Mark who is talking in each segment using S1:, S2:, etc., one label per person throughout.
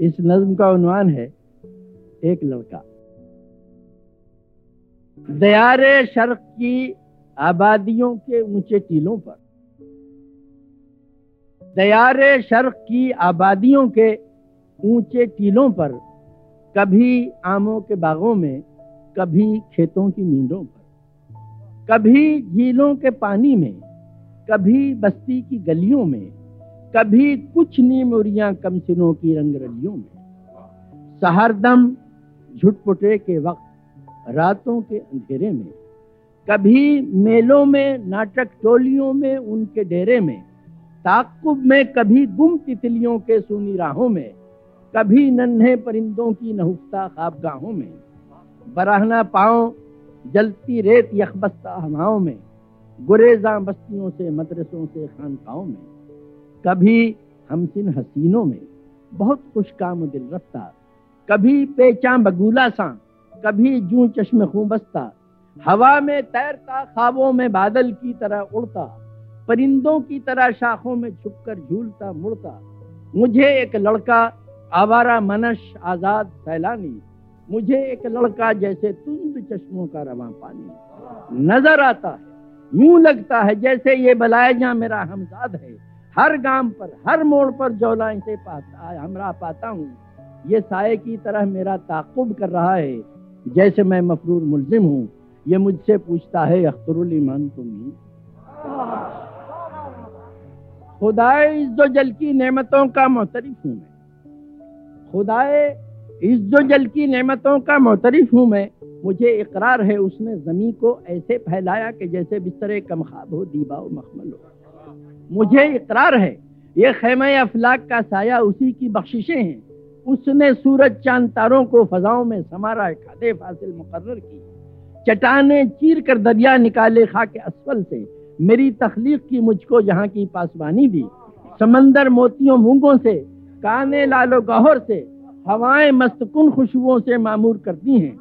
S1: इस नज्म का उन्वान है एक लड़का। दयारे शर्क की आबादियों के ऊँचे टीलों पर। दयारे शर्क की आबादियों के ऊँचे टीलों पर, कभी आमों के बागों में, कभी खेतों की मींडों पर। कभी झीलों के पानी में, कभी बस्ती की गलियों में कभी कुछ नीमुरियाँ कमसिनों की रंगरलियों में। सहरदम झुटपुटे के वक्त, रातों के अंधेरे में, कभी मेलों में, नाटक टोलियों में, उनके डेरे में, ताकुब में, कभी गुम तितलियों के सुनी राहों में, कभी नन्हे परिंदों की नहुफ्ता खाबगाहों में, बराहना पाओ जलती रेत यखबस्ता हवाओं में, गुरेजा बस्तियों से, मदरसों से खानकाओं में। कभी हमसिन हसीनों में बहुत खुश काम दिल रफ्ता कभी पेचा बगूला सा, कभी जू चश्म खूबस्ता हवा में तैरता, खाबों में बादल की तरह उड़ता, परिंदों की तरह शाखों में छुपकर झूलता, मुड़ता। मुझे एक लड़का आवारा मनश आज़ाद सैलानी, मुझे एक लड़का जैसे तुंद चश्मों का रवा पानी। नज़र आता है, यूँ लगता है जैसे ये बलायजा मेरा हमजाद है। हर गाँव पर, हर मोड़ पर जौला से पाता हमरा पाता हूँ। ये साय की तरह मेरा ताकुब कर रहा है। जैसे मैं मफरूर मुलजिम हूँ, ये मुझसे पूछता है, अख्तरुल ईमान तुम खुदाए इज्जो जल की नेमतों का मोतरफ हूँ मैं। खुदाए इज्जो जल की नेमतों का मोतरफ हूँ मैं। मुझे इकरार है उसने जमी को ऐसे फैलाया कि जैसे बिस्तर कमखाब हो, दीबा मखमल हो। मुझे इकरार है। ये खेम अफलाक का साया उसी की बख्शिशें हैं। उसने सूरज चाँद तारों को फजाओं में समारा खादे फासिल मुकर्र की। चटाने चीर कर दरिया निकाले खाके असफल से। मेरी तखलीक की मुझको यहाँ की पासवानी दी। समंदर मोतियों मूंगों से, काने लालो गहर से, हवाएँ मस्तकुन खुशबुओं से मामूर करती हैं।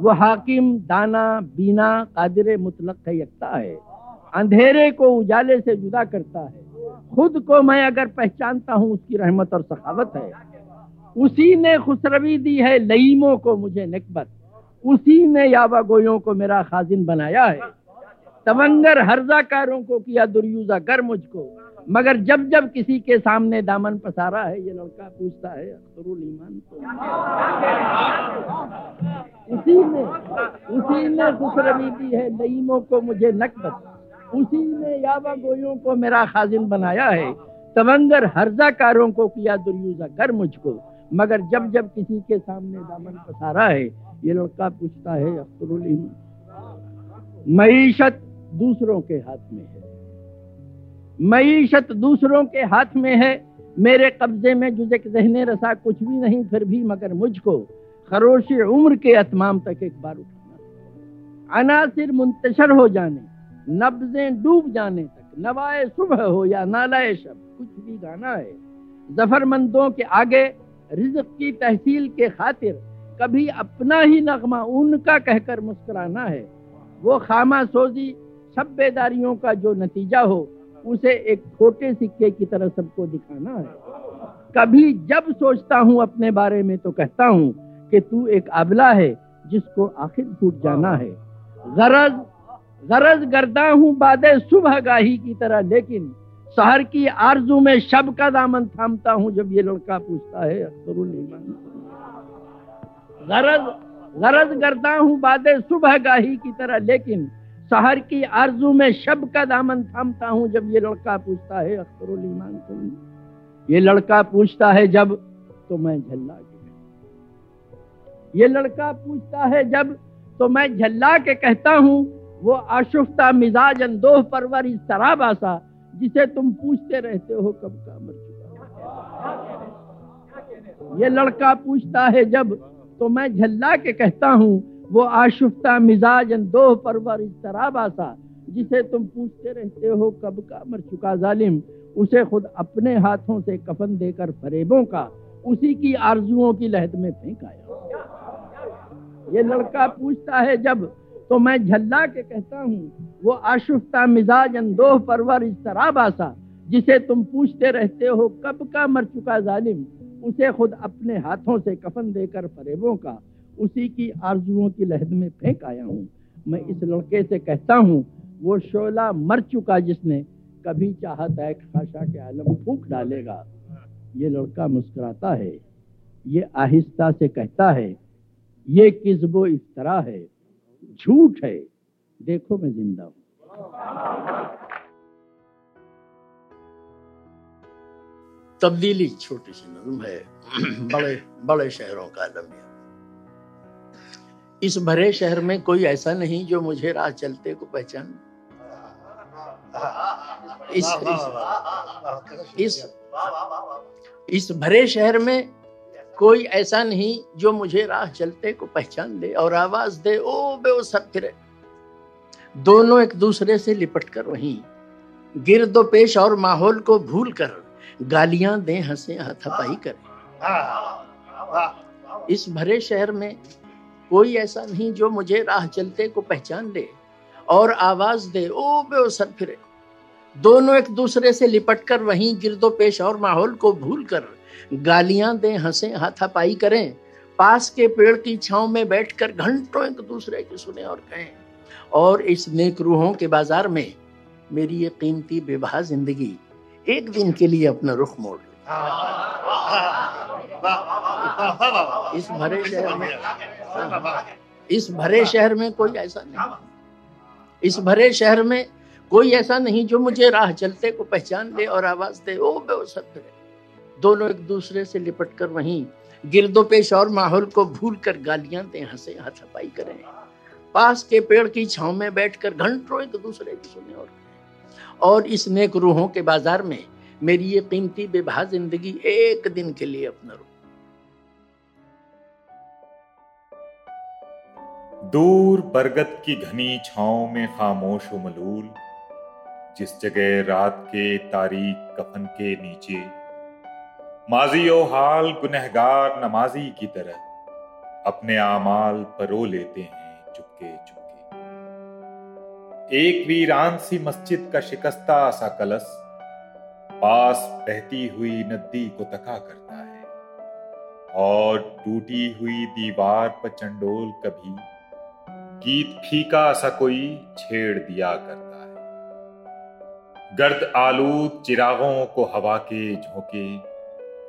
S1: वो हाकिम, दाना, बीना, कादिर मुतलक यकता है। अंधेरे को उजाले से जुदा करता है। खुद को मैं अगर पहचानता हूँ, उसकी रहमत और सखावत है। उसी ने खुसरवी दी है, लईमों को मुझे नकबत। उसी ने यावा गोयों को मेरा खाजिन बनाया है। तवंगर हर्जाकारों को किया दुर्यूजा कर मुझको। मगर जब जब किसी के सामने दामन पसारा है, ये लड़का पूछता है ईमान तो। उसी ने उसी ने खुसरवी दी है नईमों को मुझे नकबत। उसी ने यावा गोयों को मेरा खाजिन बनाया है। तवंगर हर्जाकारों को किया दुर्यूजा कर मुझको। मगर जब जब किसी के सामने दामन पसारा है, ये लड़का पूछता है, अख्तरुल मीशत दूसरों के हाथ में है। मीशत दूसरों के हाथ में है। मेरे कब्जे में जुजक जहने रसा कुछ भी नहीं, फिर भी मगर मुझको। खरोश उम्र के अतमाम तक एक बार उठाना। अनासिर मुंतशर हो जाने। नब्जें डूब जाने तक, नवाए सुबह हो या नालाए शब, कुछ भी गाना है। जफरमंदों के आगे रिज्क की तहसील के खातिर कभी अपना ही नगमा उनका कहकर मुस्कुराना है। वो खामा सोजी सब बेदारियों का जो नतीजा हो, उसे एक छोटे सिक्के की तरह सबको दिखाना है। कभी जब सोचता हूँ अपने बारे में तो कहता हूँ कि तू एक अबला है जिसको आखिर फूट जाना है। गरज गरज करता हूँ बादे सुबह गाही की तरह, लेकिन शहर की आरज़ू में शब का दामन थामता हूँ जब ये लड़का पूछता है, अख्तरुल ईमान। गरज गरज करता हूँ बादे सुबह गाही की तरह, लेकिन शहर की आरज़ू में शब का दामन थामता हूँ जब ये लड़का पूछता है, अख्तरुल ईमान तुम ये लड़का पूछता है, जब तो मैं झल्ला के ये लड़का पूछता है, जब तो मैं झल्ला के कहता हूँ वो आशुफ्ता मिजाज अंदोह परवर इस तरह बासा जिसे तुम पूछते रहते हो, कब का मर चुका। ये लड़का पूछता है, जब तो मैं झल्ला के कहता हूँ, वो आशुफ्ता मिजाज दो परवर इस तरह बासा जिसे तुम पूछते रहते हो, कब का मर चुका जालिम, उसे खुद अपने हाथों से कफन देकर फरेबों का, उसी की आरजुओं की लहद में फेंक आया ये लड़का पूछता है, जब तो मैं झल्ला के कहता हूँ, वो आशुफ्ता मिजाज अंदोह परवर इस तरह बासा, जिसे तुम पूछते रहते हो, कब का मर चुका जालिम? उसे खुद अपने हाथों से कफन देकर फरेबों का, उसी की आरजुओं की लहद में फेंक आया हूँ। मैं इस लड़के से कहता हूँ, वो शोला मर चुका जिसने कभी चाहता है खाशा के आलम फूक डालेगा। ये लड़का मुस्कुराता है, ये आहिस्ता से कहता है, ये किसबो इफ्तरा है। झूठ है। देखो मैं ज़िंदा हूँ। तब्दीली छोटी सी नज्म है। बड़े बड़े शहरों का अलमिया इस भरे शहर में कोई ऐसा नहीं जो मुझे राह चलते को पहचान। इस, इस इस भरे शहर में कोई ऐसा नहीं जो मुझे राह चलते को पहचान ले और आवाज़ दे ओ बे ओ सब फिरे दोनों एक दूसरे से लिपट कर वहीं गिरदो पेश और माहौल को भूल कर गालियाँ दे हंसे हथपाई करें। इस भरे शहर में कोई ऐसा नहीं जो मुझे राह चलते को पहचान ले और आवाज़ दे ओ बे ओ सर फिरे दोनों एक दूसरे से लिपट कर वहीं गिरदो पेश और माहौल को भूल कर गालियाँ दें हंसे हाथापाई करें पास के पेड़ की छाव में बैठकर घंटों एक दूसरे की सुने और कहें और इस नेक रूहों के बाज़ार में मेरी ये कीमती बेबहा ज़िंदगी एक दिन के लिए अपना रुख मोड़ इस भरे शहर में इस भरे शहर में कोई ऐसा नहीं। इस भरे शहर में कोई ऐसा नहीं जो मुझे राह चलते को पहचान दे और आवाज़ दे ओ बे सत्य दोनों एक दूसरे से लिपट कर वहीं गिरदो पेश और माहौल को भूल कर गालियाँ दे, हंसे हथपाई करें। पास के पेड़ की छाव में बैठकर घंटों एक दूसरे की सुने और और इस नेक रूहों के बाज़ार में मेरी ये कीमती बेबहा ज़िंदगी एक दिन के लिए अपना रू
S2: दूर बरगद की घनी छाओ में खामोश मलूल जिस जगह रात के तारीख कफन के नीचे माजी ओ हाल गुनहगार नमाजी की तरह अपने आमाल परो लेते हैं चुपके चुपके। एक वीरान सी मस्जिद का शिकस्ता सा कलश पास बहती हुई नदी को तका करता है और टूटी हुई दीवार पर चंडोल कभी गीत फीका सा कोई छेड़ दिया करता है। गर्द आलूद चिरागों को हवा के झोंके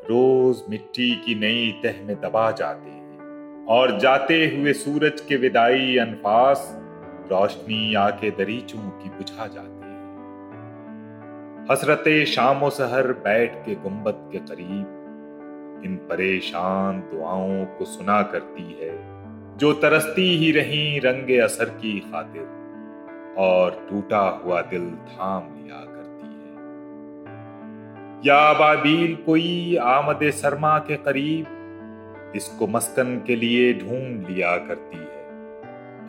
S2: रोज मिट्टी की नई तह में दबा जाते हैं और जाते हुए सूरज के विदाई अनफास रोशनी आके दरीचों की बुझा जाती है। हसरते शामो सहर बैठ के गुंबद के करीब, इन परेशान दुआओं को सुना करती है, जो तरसती ही रही रंगे असर की खातिर, और टूटा हुआ दिल थाम लिया करती है या बाबील कोई आमद सरमा के करीब, इसको मस्कन के लिए ढूंढ लिया करती है।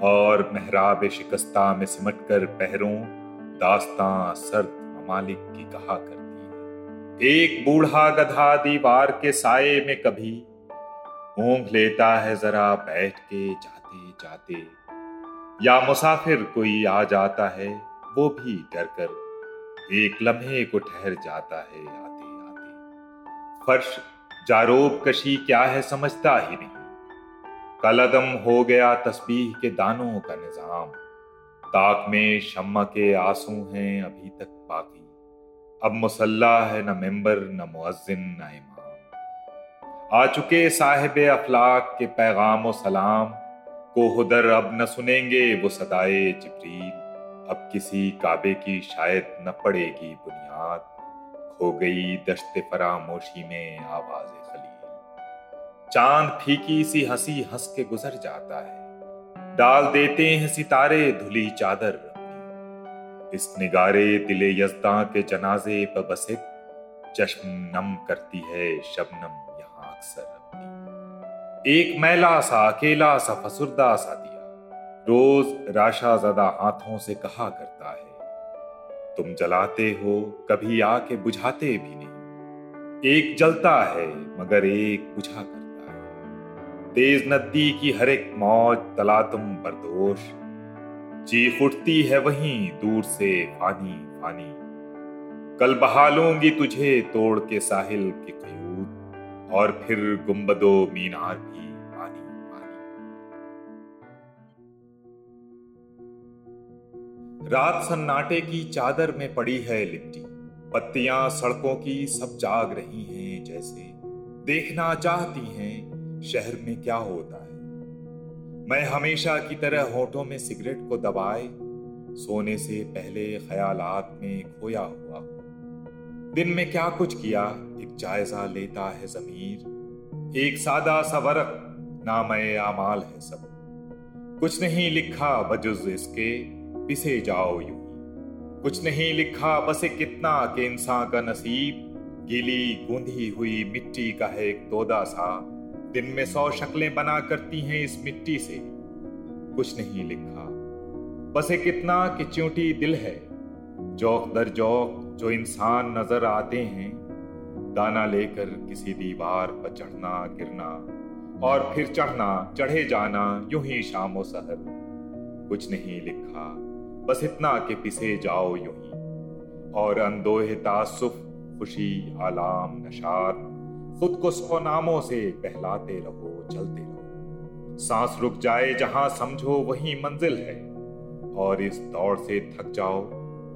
S2: और मेहराब शिकस्ता में सिमट कर पहरों, दास्तां सर्द ममालिक की कहा करती है। एक बूढ़ा गधा दीवार के साये में कभी ऊँघ लेता है जरा बैठ के जाते जाते। या मुसाफिर कोई आ जाता है, वो भी डर कर एक लम्हे को ठहर जाता है, आते आते। फर्श जारोब कशी क्या है समझता ही नहीं। कलदम हो गया तस्बीह के दानों का निज़ाम। ताक में शम्मा के आँसू हैं अभी तक बाकी। अब मुसल्ला है न मेंबर, न मुअज्जिन, न इमाम। आ चुके साहिब अफलाक के पैगाम सलाम। को हुदर अब न सुनेंगे वो सदाए जबरील। अब किसी काबे की शायद न पड़ेगी बुनियाद। खो गई दश्त फरामोशी में आवाज़ खलील। चाँद फीकी सी हँसी हंस के गुजर जाता है। डाल देते हैं सितारे, धुली चादर इस निगारे दिले यजदा के जनाजे पर बसित चश्म नम करती है, शबनम यहाँ अक्सर एक मैला सा अकेला सा फसुरदा सा रोज राशा जदा हाथों से कहा करता है। तुम जलाते हो, कभी आके बुझाते भी नहीं। एक जलता है, मगर एक बुझा करता है। तेज नदी की हर एक मौज तला तुम बरदोश। चीख उठती है वहीं, दूर से फानी फानी। कल बहा लूँगी तुझे, तोड़ के साहिल के कयूद और फिर गुम्बदो मीनार भी। रात सन्नाटे की चादर में पड़ी है लिपटी। पत्तियाँ सड़कों की सब जाग रही हैं जैसे। देखना चाहती हैं, शहर में क्या होता है। मैं हमेशा की तरह होठों में सिगरेट को दबाए, सोने से पहले ख्यालात में खोया हुआ दिन में क्या कुछ किया, एक जायजा लेता है जमीर। एक सादा सा वरक नाम आमाल है सब। कुछ नहीं लिखा बजुज इसके पिसे जाओ यूँ। कुछ नहीं लिखा, बस एक कितना के इंसान का नसीब। गीली गूंधी हुई मिट्टी का है एक तोदा सा। दिन में सौ शक्लें बना करती हैं इस मिट्टी से। कुछ नहीं लिखा। बस एक इतना कि च्यूटी दिल है। जौक दर जौक जो इंसान नज़र आते हैं। दाना लेकर किसी दीवार पर चढ़ना, गिरना। और फिर चढ़ना, चढ़े जाना, यूँ ही शामो सहर। कुछ नहीं लिखा। बस इतना कि पिसे जाओ यूँ ही। और अंदोहे तासुफ खुशी आलाम नशात खुद को सौ नामों से बहलाते रहो चलते रहो। सांस रुक जाए जहाँ समझो वही मंजिल है और इस दौड़ से थक जाओ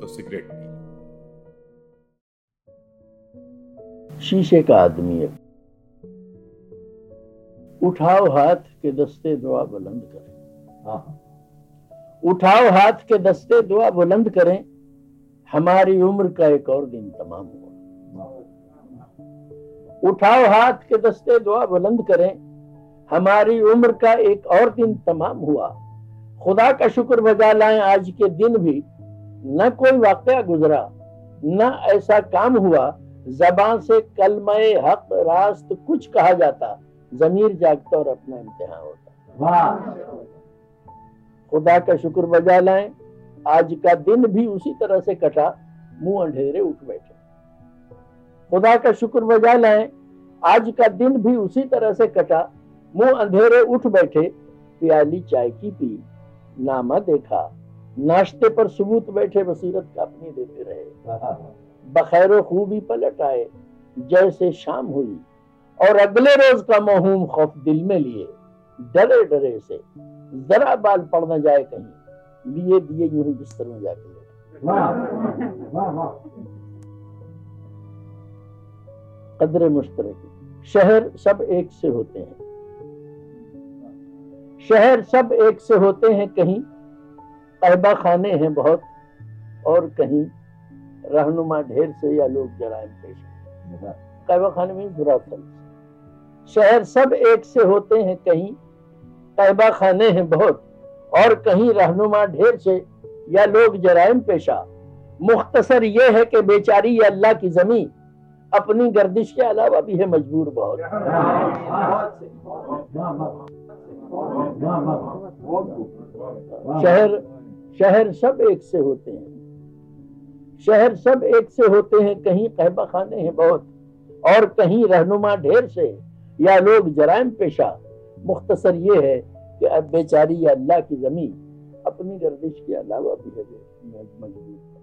S2: तो सिगरेट पी लो।
S1: शीशे का आदमी है। उठाओ हाथ के दस्ते दुआ बुलंद करें। हाँ। उठाओ हाथ के दस्ते, दुआ बुलंद करें। हमारी उम्र का एक और दिन तमाम हुआ। उठाओ हाथ के दस्ते, दुआ बुलंद करें। हमारी उम्र का एक और दिन तमाम हुआ। खुदा का शुक्र बजा लाएँ, आज के दिन भी न कोई वाकया गुजरा, न ऐसा काम हुआ। जबान से कलमय हक रास्त कुछ कहा जाता, जमीर जागता और अपना इम्तिहान होता। खुदा का शुक्र बजा लाएँ। आज का दिन भी उसी तरह से कटा, मुँह अंधेरे उठ बैठे। खुदा का शुक्र बजा लाएँ। आज का दिन भी उसी तरह से कटा, मुँह अंधेरे उठ बैठे, प्याली चाय की पी नामा देखा। नाश्ते पर सबूत बैठे, बसीरत का अपनी देते रहे। बखैर खूबी पलट आए, जैसे शाम हुई, और अगले रोज का महूम खौफ दिल में लिए, डरे डरे से। जरा बाल पड़ न जाए कहीं लिए दिए यूँ ही बिस्तर में जाके कदरे मुश्तर शहर सब एक से होते हैं। शहर सब एक से होते हैं कहीं कहबा खाने हैं बहुत और कहीं रहनुमा ढेर से या लोग जरायम पेश कहबा खाने में बुरा शहर सब एक से होते हैं कहीं तहबा खाने हैं बहुत, और कहीं रहनुमा ढेर से, या लोग जराइम पेशा। मुख्तसर ये है कि बेचारी या अल्लाह की जमी अपनी गर्दिश के अलावा भी है मजबूर बहुत। शहर शहर सब एक से होते हैं। शहर सब एक से होते हैं, कहीं कहबा खाने हैं बहुत, और कहीं रहनुमा ढेर से, या लोग जराइम पेशा। मुख्तसर ये है कि अब बेचारी अल्लाह की ज़मीन अपनी गर्दिश के अलावा भी है मज़बूत